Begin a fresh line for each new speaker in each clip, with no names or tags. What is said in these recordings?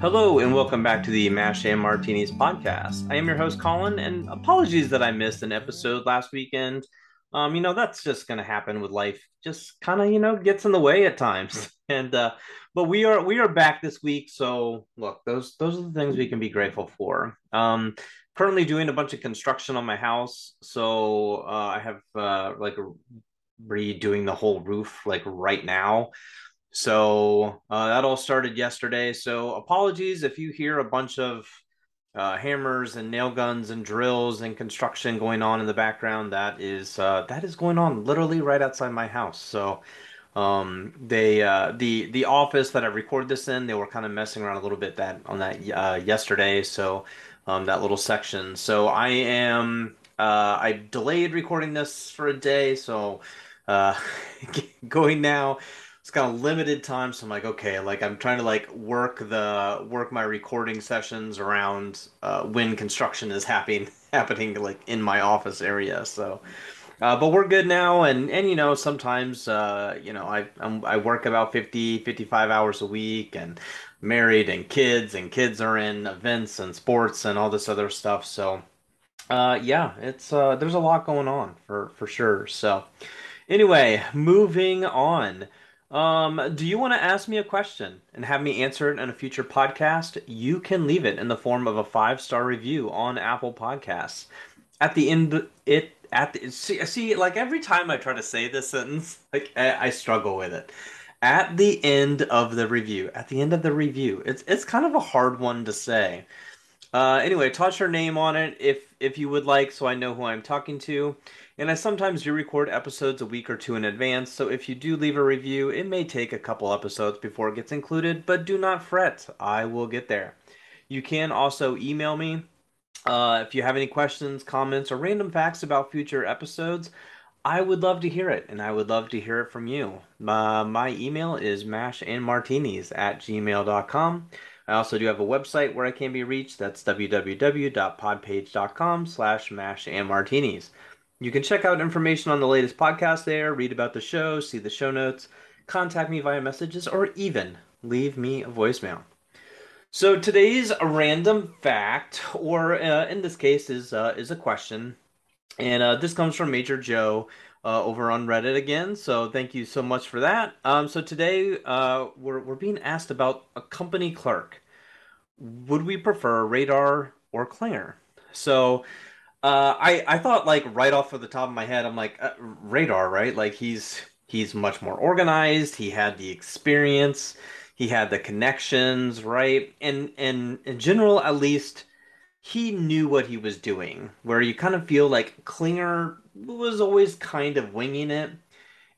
Hello, and welcome back to the Mash and Martinis podcast. I am your host, Colin, and apologies that I missed an episode last weekend. Um, you know, that's just going to happen with life. Just kind of, you know, gets in the way at times. And uh, but we are we are back this week. So look, those those are the things we can be grateful for. Um, currently doing a bunch of construction on my house, so uh, I have uh, like redoing the whole roof like right now. So uh, that all started yesterday. So apologies if you hear a bunch of uh, hammers and nail guns and drills and construction going on in the background. That is uh, that is going on literally right outside my house. So um, they uh, the the office that I recorded this in, they were kind of messing around a little bit that on that uh, yesterday. So um, that little section. So I am uh, I delayed recording this for a day. So uh, going now it's kind of limited time so i'm like okay like i'm trying to like work the work my recording sessions around uh, when construction is happening happening like in my office area so uh, but we're good now and and you know sometimes uh, you know I I'm, i work about 50 55 hours a week and married and kids and kids are in events and sports and all this other stuff so uh, yeah it's uh, there's a lot going on for for sure so anyway moving on um, do you want to ask me a question and have me answer it in a future podcast? You can leave it in the form of a five star review on Apple Podcasts. At the end, it at the see, see like every time I try to say this sentence, like I, I struggle with it. At the end of the review, at the end of the review, it's it's kind of a hard one to say. Uh, anyway, toss your name on it if if you would like, so I know who I'm talking to. And I sometimes do record episodes a week or two in advance, so if you do leave a review, it may take a couple episodes before it gets included, but do not fret, I will get there. You can also email me uh, if you have any questions, comments, or random facts about future episodes. I would love to hear it, and I would love to hear it from you. Uh, my email is mashandmartinis at gmail.com. I also do have a website where I can be reached. That's www.podpage.com slash mashandmartinis. You can check out information on the latest podcast there, read about the show, see the show notes, contact me via messages, or even leave me a voicemail. So today's random fact, or uh, in this case, is uh, is a question, and uh, this comes from Major Joe uh, over on Reddit again. So thank you so much for that. Um, so today uh, we're we're being asked about a company clerk. Would we prefer Radar or Klinger? So uh, I I thought like right off of the top of my head, I'm like uh, Radar, right? Like he's he's much more organized. He had the experience. He had the connections, right? And and in general, at least, he knew what he was doing. Where you kind of feel like Klinger was always kind of winging it.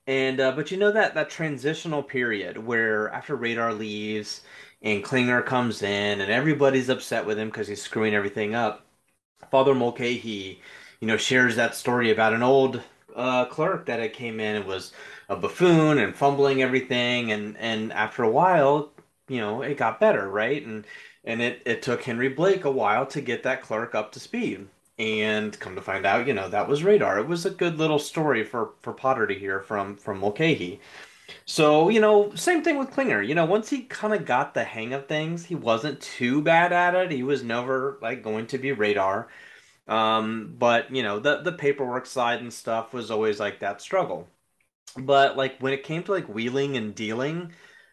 And uh, but you know that that transitional period where after Radar leaves and Klinger comes in and everybody's upset with him because he's screwing everything up Father Mulcahy, you know, shares that story about an old uh, clerk that had came in and was a buffoon and fumbling everything, and and after a while, you know, it got better, right? And and it it took Henry Blake a while to get that clerk up to speed. And come to find out, you know, that was radar. It was a good little story for for Potter to hear from from Mulcahy. So, you know, same thing with Klinger. You know, once he kind of got the hang of things, he wasn't too bad at it. He was never like going to be radar. Um, but you know, the the paperwork side and stuff was always like that struggle. But like when it came to like wheeling and dealing,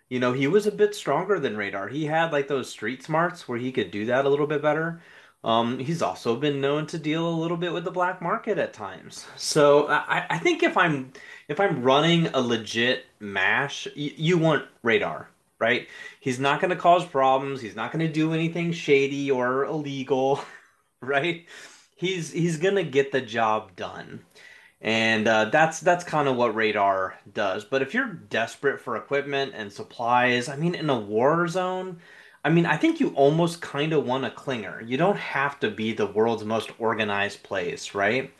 you know, he was a bit stronger than radar. He had like those street smarts where he could do that a little bit better. Um, he's also been known to deal a little bit with the black market at times. So I, I think if I'm if I'm running a legit mash, you want radar, right? He's not going to cause problems. He's not going to do anything shady or illegal, right? He's he's going to get the job done. And uh, that's that's kind of what radar does. But if you're desperate for equipment and supplies, I mean, in a war zone, I mean, I think you almost kind of want a Klinger You don't have to be the world's most organized place, right?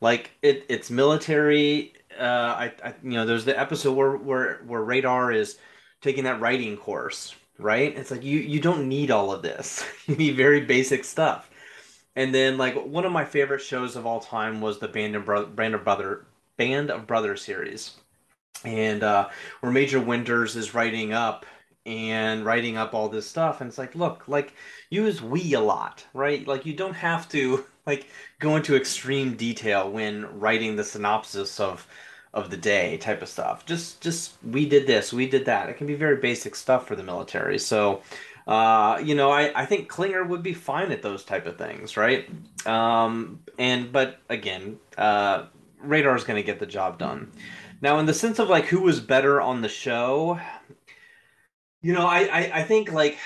Like it, it's military uh, I, I, you know, there's the episode where where where Radar is taking that writing course, right? It's like you you don't need all of this. you need very basic stuff. And then like one of my favorite shows of all time was the Band of Bro- Band of Brother Band of Brothers series, and uh, where Major Winters is writing up and writing up all this stuff. And it's like look like use we a lot right? Like you don't have to like go into extreme detail when writing the synopsis of of the day type of stuff. Just just we did this we did that. It can be very basic stuff for the military. So uh you know i i think klinger would be fine at those type of things right um and but again uh radar is going to get the job done now in the sense of like who was better on the show you know, I, I, I think like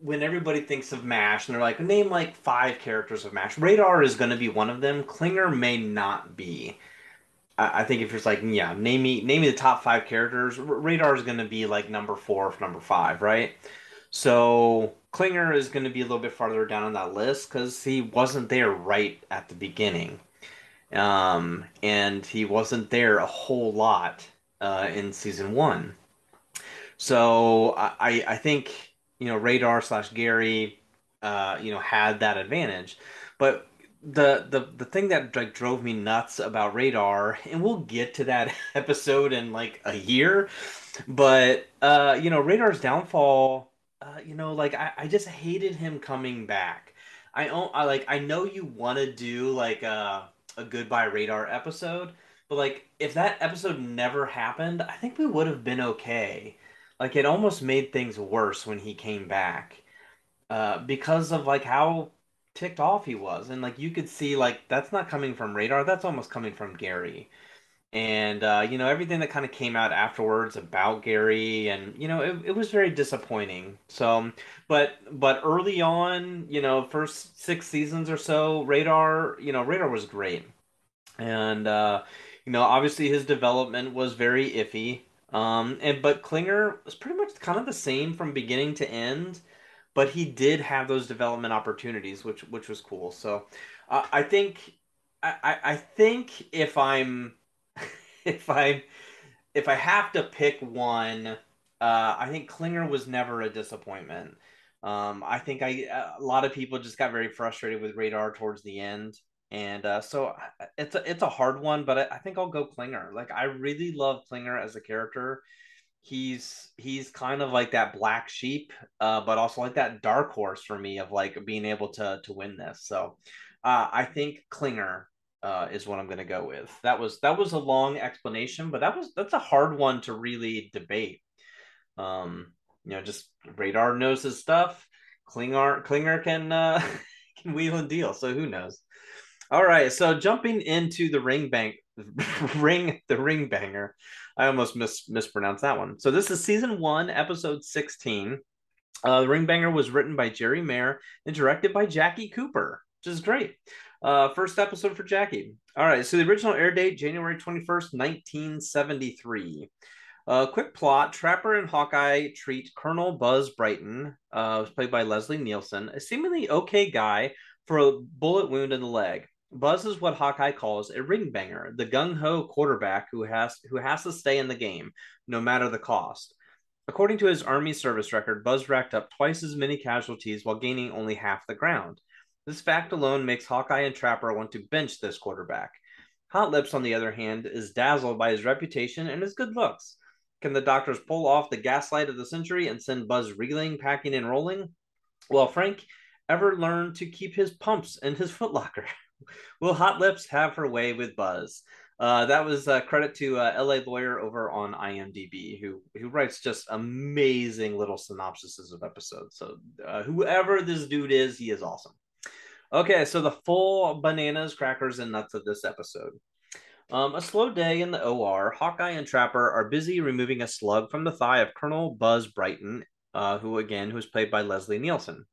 when everybody thinks of MASH and they're like, name like five characters of MASH, Radar is going to be one of them. Klinger may not be. I, think if you're like, yeah, name me name me the top five characters, Radar is going to be like number four, number five, right? So Klinger is going to be a little bit farther down on that list because he wasn't there right at the beginning, um, and he wasn't there a whole lot uh, in season one. So I I think you know Radar slash Gary, uh, you know had that advantage, but the the the thing that like drove me nuts about Radar, and we'll get to that episode in like a year, but uh, you know Radar's downfall, uh, you know like I, I just hated him coming back. I I like I know you want to do like a a goodbye Radar episode, but like if that episode never happened, I think we would have been okay. Like it almost made things worse when he came back uh, because of like how ticked off he was. And like you could see like that's not coming from radar that's almost coming from gary and uh, you know everything that kind of came out afterwards about gary and you know it, it was very disappointing. So but but early on you know first six seasons or so radar you know radar was great. And uh, you know obviously his development was very iffy. Um, and but Klinger was pretty much kind of the same from beginning to end, but he did have those development opportunities, which which was cool. So uh, I think I, I think if I'm if I if I have to pick one, uh, I think Klinger was never a disappointment. Um, I think I a lot of people just got very frustrated with Radar towards the end. And uh, so it's a it's a hard one, but I, I, think I'll go Klinger. Like I really love Klinger as a character. He's he's kind of like that black sheep, uh, but also like that dark horse for me of like being able to to win this. So uh, I think Klinger uh, is what I'm going to go with. That was that was a long explanation, but that was that's a hard one to really debate. Um, you know, just radar knows his stuff. Klinger Klinger can uh, can wheel and deal. So who knows? All right, so jumping into the ring bank, ring the ring banger. I almost mis- mispronounced that one. So this is season one, episode sixteen. Uh, the ring banger was written by Jerry Mayer and directed by Jackie Cooper, which is great. Uh, first episode for Jackie. All right, so the original air date January twenty first, nineteen seventy three. Uh, quick plot: Trapper and Hawkeye treat Colonel Buzz Brighton, uh, played by Leslie Nielsen, a seemingly okay guy for a bullet wound in the leg. Buzz is what Hawkeye calls a ring banger, the gung ho quarterback who has who has to stay in the game no matter the cost. According to his Army service record, Buzz racked up twice as many casualties while gaining only half the ground. This fact alone makes Hawkeye and Trapper want to bench this quarterback. Hot Lips, on the other hand, is dazzled by his reputation and his good looks. Can the doctors pull off the gaslight of the century and send Buzz reeling, packing, and rolling? Will Frank ever learn to keep his pumps in his footlocker? Will Hot Lips have her way with Buzz? Uh, that was uh, credit to uh, LA Lawyer over on IMDb, who who writes just amazing little synopsises of episodes. So uh, whoever this dude is, he is awesome. Okay, so the full bananas, crackers, and nuts of this episode. Um, a slow day in the OR. Hawkeye and Trapper are busy removing a slug from the thigh of Colonel Buzz Brighton, uh, who again, who is played by Leslie Nielsen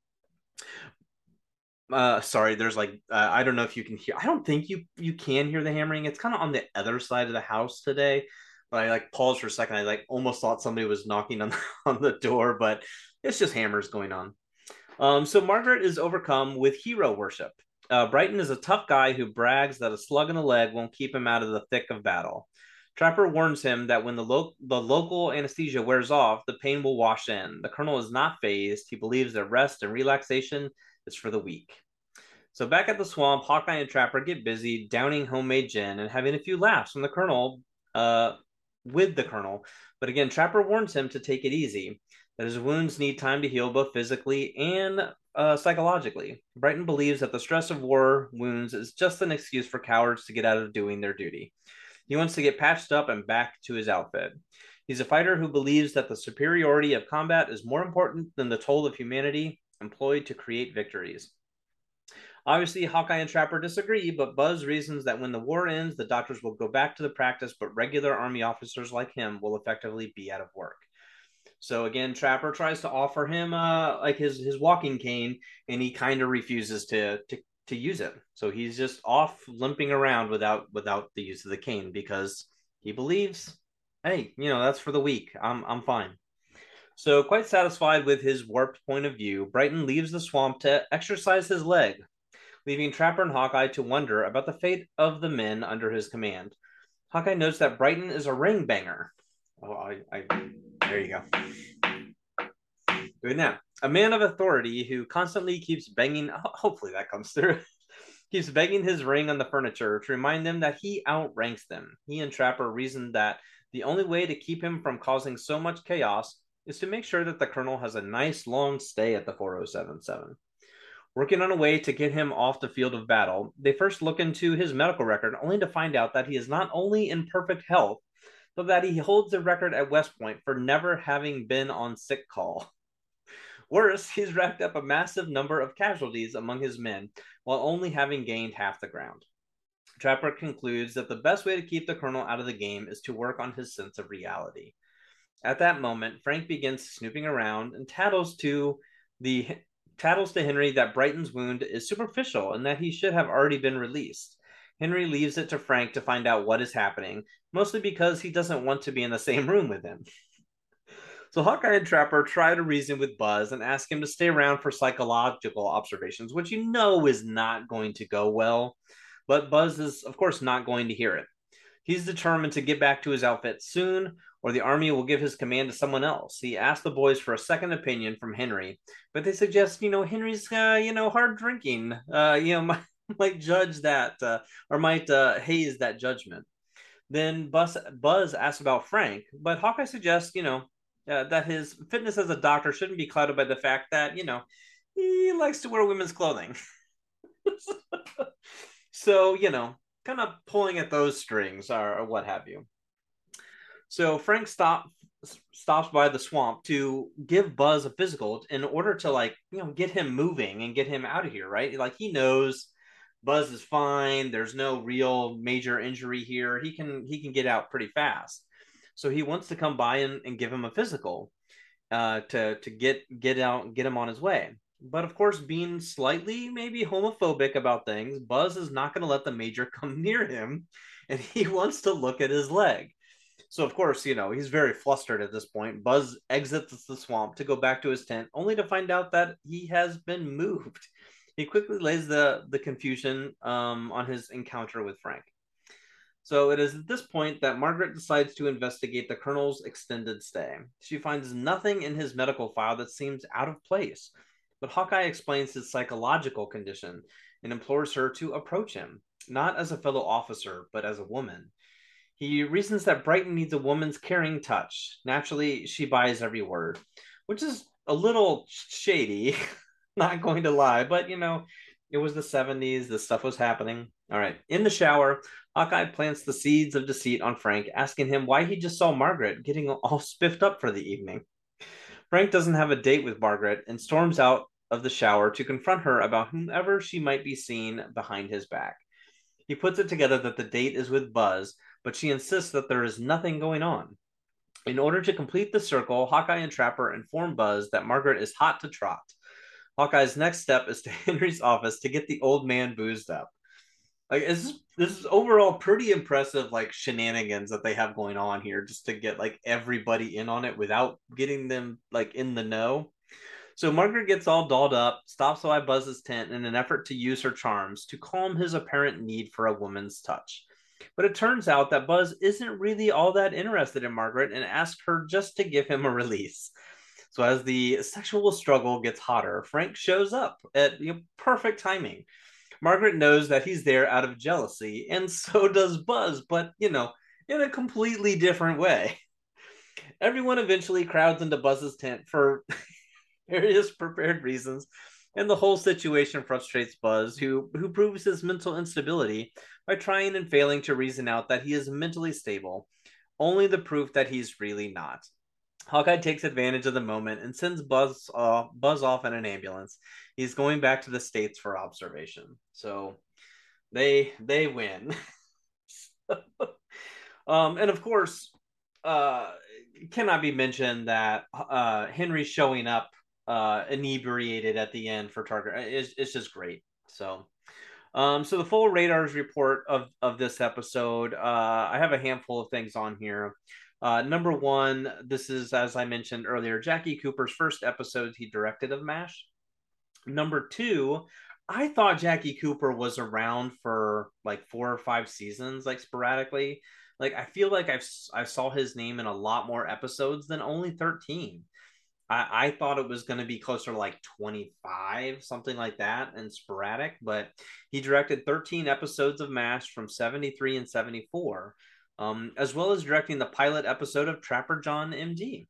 uh sorry there's like uh, i don't know if you can hear i don't think you you can hear the hammering it's kind of on the other side of the house today but i like paused for a second i like almost thought somebody was knocking on the, on the door but it's just hammers going on um so margaret is overcome with hero worship uh, brighton is a tough guy who brags that a slug in the leg won't keep him out of the thick of battle trapper warns him that when the, lo- the local anesthesia wears off the pain will wash in the colonel is not fazed he believes that rest and relaxation is for the weak. So back at the swamp, Hawkeye and Trapper get busy downing homemade gin and having a few laughs from the Colonel, uh, with the Colonel. But again, Trapper warns him to take it easy. That his wounds need time to heal both physically and uh, psychologically. Brighton believes that the stress of war wounds is just an excuse for cowards to get out of doing their duty. He wants to get patched up and back to his outfit. He's a fighter who believes that the superiority of combat is more important than the toll of humanity employed to create victories. Obviously, Hawkeye and Trapper disagree, but Buzz reasons that when the war ends, the doctors will go back to the practice, but regular army officers like him will effectively be out of work. So again, Trapper tries to offer him uh, like his his walking cane, and he kind of refuses to to to use it. So he's just off limping around without without the use of the cane because he believes, hey, you know, that's for the weak. I'm I'm fine. So quite satisfied with his warped point of view, Brighton leaves the swamp to exercise his leg, leaving Trapper and Hawkeye to wonder about the fate of the men under his command. Hawkeye notes that Brighton is a ring banger. Oh, I, I there you go. Good now. A man of authority who constantly keeps banging, hopefully that comes through, keeps banging his ring on the furniture to remind them that he outranks them. He and Trapper reason that the only way to keep him from causing so much chaos is to make sure that the colonel has a nice long stay at the 4077. Working on a way to get him off the field of battle, they first look into his medical record only to find out that he is not only in perfect health, so that he holds the record at West Point for never having been on sick call. Worse, he's racked up a massive number of casualties among his men while only having gained half the ground. Trapper concludes that the best way to keep the colonel out of the game is to work on his sense of reality. At that moment, Frank begins snooping around and tattles to the tattles to Henry that Brighton's wound is superficial and that he should have already been released. Henry leaves it to Frank to find out what is happening, mostly because he doesn't want to be in the same room with him. So Hawkeye and Trapper try to reason with Buzz and ask him to stay around for psychological observations, which you know is not going to go well. But Buzz is, of course, not going to hear it. He's determined to get back to his outfit soon, or the army will give his command to someone else. He asks the boys for a second opinion from Henry, but they suggest, you know, Henry's, uh, you know, hard drinking, uh, you know, might judge that, uh, or might uh, haze that judgment. Then Buzz, Buzz asks about Frank, but Hawkeye suggests, you know, uh, that his fitness as a doctor shouldn't be clouded by the fact that, you know, he likes to wear women's clothing. so, you know, kind of pulling at those strings or, or what have you. So Frank stop, stops by the swamp to give Buzz a physical in order to like, you know, get him moving and get him out of here, right? Like he knows Buzz is fine. There's no real major injury here. He can he can get out pretty fast. So he wants to come by and, and give him a physical uh, to to get get out get him on his way. But of course, being slightly maybe homophobic about things, Buzz is not going to let the major come near him, and he wants to look at his leg. So of course, you know he's very flustered at this point. Buzz exits the swamp to go back to his tent, only to find out that he has been moved. He quickly lays the the confusion um, on his encounter with Frank. So it is at this point that Margaret decides to investigate the colonel's extended stay. She finds nothing in his medical file that seems out of place, but Hawkeye explains his psychological condition and implores her to approach him, not as a fellow officer, but as a woman. He reasons that Brighton needs a woman's caring touch. Naturally, she buys every word, which is a little shady. not going to lie, but you know, it was the 70s, this stuff was happening. All right. In the shower, Hawkeye plants the seeds of deceit on Frank, asking him why he just saw Margaret getting all spiffed up for the evening. Frank doesn't have a date with Margaret and storms out of the shower to confront her about whomever she might be seeing behind his back. He puts it together that the date is with Buzz, but she insists that there is nothing going on. In order to complete the circle, Hawkeye and Trapper inform Buzz that Margaret is hot to trot. Hawkeye's next step is to Henry's office to get the old man boozed up. Like this is this is overall pretty impressive like shenanigans that they have going on here just to get like everybody in on it without getting them like in the know. So Margaret gets all dolled up, stops by Buzz's tent in an effort to use her charms to calm his apparent need for a woman's touch. But it turns out that Buzz isn't really all that interested in Margaret and asks her just to give him a release. So as the sexual struggle gets hotter, Frank shows up at you know, perfect timing. Margaret knows that he's there out of jealousy, and so does Buzz, but you know, in a completely different way. Everyone eventually crowds into Buzz's tent for various prepared reasons, and the whole situation frustrates Buzz, who who proves his mental instability by trying and failing to reason out that he is mentally stable, only the proof that he's really not. Hawkeye takes advantage of the moment and sends Buzz off, Buzz off in an ambulance. He's going back to the states for observation. So they they win. um, and of course, uh, cannot be mentioned that uh, Henry showing up uh, inebriated at the end for Target is it's just great. So, um, so the full radars report of of this episode, uh, I have a handful of things on here. Uh, number one, this is as I mentioned earlier, Jackie Cooper's first episode he directed of MASH. Number two, I thought Jackie Cooper was around for like four or five seasons, like sporadically. Like I feel like I've I saw his name in a lot more episodes than only thirteen. I, I thought it was going to be closer to like 25, something like that, and sporadic. But he directed 13 episodes of MASH from 73 and 74, um, as well as directing the pilot episode of Trapper John MD.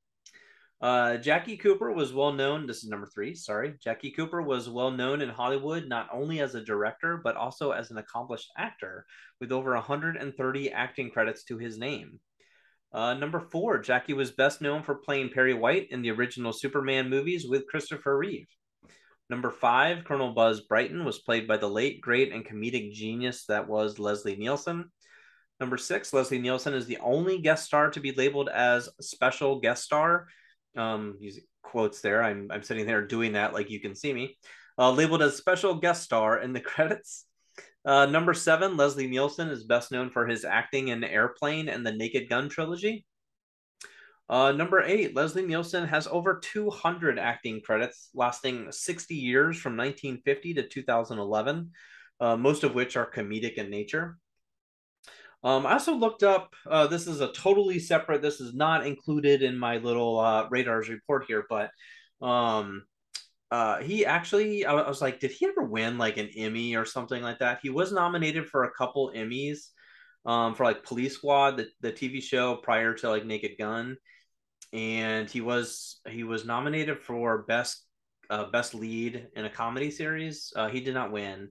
Uh, Jackie Cooper was well known. This is number three. Sorry. Jackie Cooper was well known in Hollywood not only as a director, but also as an accomplished actor with over 130 acting credits to his name. Uh, number four, Jackie was best known for playing Perry White in the original Superman movies with Christopher Reeve. Number five, Colonel Buzz Brighton was played by the late, great, and comedic genius that was Leslie Nielsen. Number six, Leslie Nielsen is the only guest star to be labeled as special guest star. Um, using quotes there. I'm, I'm sitting there doing that like you can see me. Uh, labeled as special guest star in the credits. Uh, number seven, Leslie Nielsen is best known for his acting in Airplane and the Naked Gun trilogy. Uh, number eight, Leslie Nielsen has over 200 acting credits, lasting 60 years from 1950 to 2011, uh, most of which are comedic in nature. Um, I also looked up, uh, this is a totally separate, this is not included in my little uh, radars report here, but um, uh, he actually, I, was like, did he ever win like an Emmy or something like that? He was nominated for a couple Emmys um, for like Police Squad, the, the TV show prior to like Naked Gun, and he was he was nominated for best uh, best lead in a comedy series. Uh, he did not win.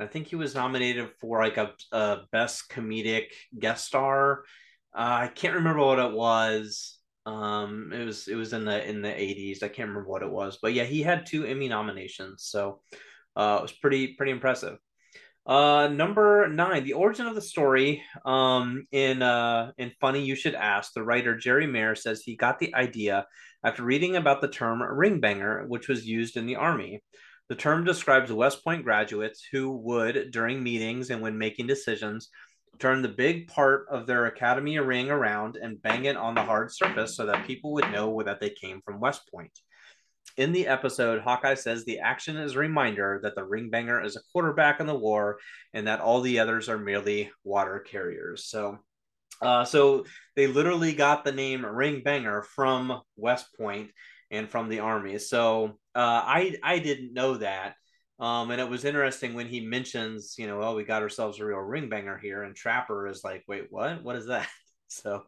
I think he was nominated for like a, a best comedic guest star. Uh, I can't remember what it was. Um, it was it was in the in the eighties. I can't remember what it was, but yeah, he had two Emmy nominations, so uh, it was pretty pretty impressive. Uh, number nine, the origin of the story. Um, in uh, in funny you should ask, the writer Jerry Mayer says he got the idea after reading about the term ring banger, which was used in the army. The term describes West Point graduates who would, during meetings and when making decisions, turn the big part of their academy ring around and bang it on the hard surface so that people would know that they came from West Point. In the episode, Hawkeye says the action is a reminder that the ring banger is a quarterback in the war and that all the others are merely water carriers. So, uh, so they literally got the name ring banger from West Point and from the army. So uh, I I didn't know that. Um, and it was interesting when he mentions, you know, oh, we got ourselves a real ring banger here, and Trapper is like, wait, what? What is that? So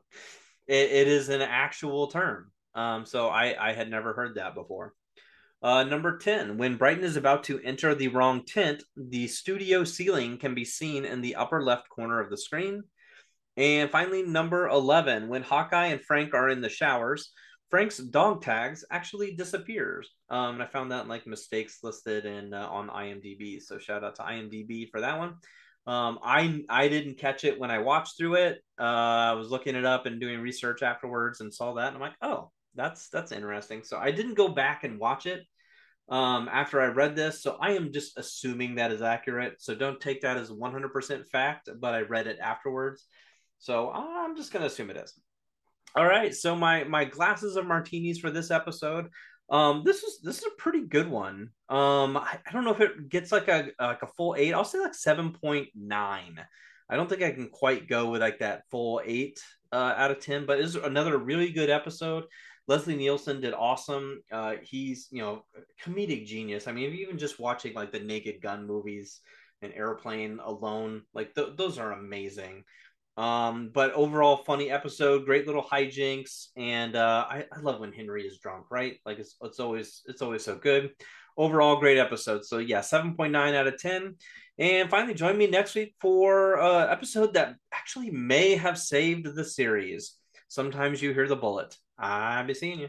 it, it is an actual term. Um, so I, I had never heard that before. Uh, number 10, when Brighton is about to enter the wrong tent, the studio ceiling can be seen in the upper left corner of the screen. And finally, number 11, when Hawkeye and Frank are in the showers, Frank's dog tags actually disappears. Um, and I found that like mistakes listed in uh, on IMDb. So shout out to IMDb for that one. Um, I I didn't catch it when I watched through it. Uh, I was looking it up and doing research afterwards and saw that, and I'm like, oh, that's that's interesting. So I didn't go back and watch it um, after I read this. So I am just assuming that is accurate. So don't take that as 100% fact, but I read it afterwards. So I'm just gonna assume it is. All right, so my my glasses of martinis for this episode. Um, this is this is a pretty good one. Um, I, I don't know if it gets like a like a full eight. I'll say like seven point nine. I don't think I can quite go with like that full eight uh, out of ten, but it's another really good episode. Leslie Nielsen did awesome. Uh, he's you know comedic genius. I mean, even just watching like the Naked Gun movies and Airplane alone, like th- those are amazing. Um, but overall, funny episode, great little hijinks, and uh, I, I love when Henry is drunk, right? Like it's it's always it's always so good. Overall, great episode. So yeah, seven point nine out of ten. And finally, join me next week for an episode that actually may have saved the series. Sometimes you hear the bullet. I'll be seeing you.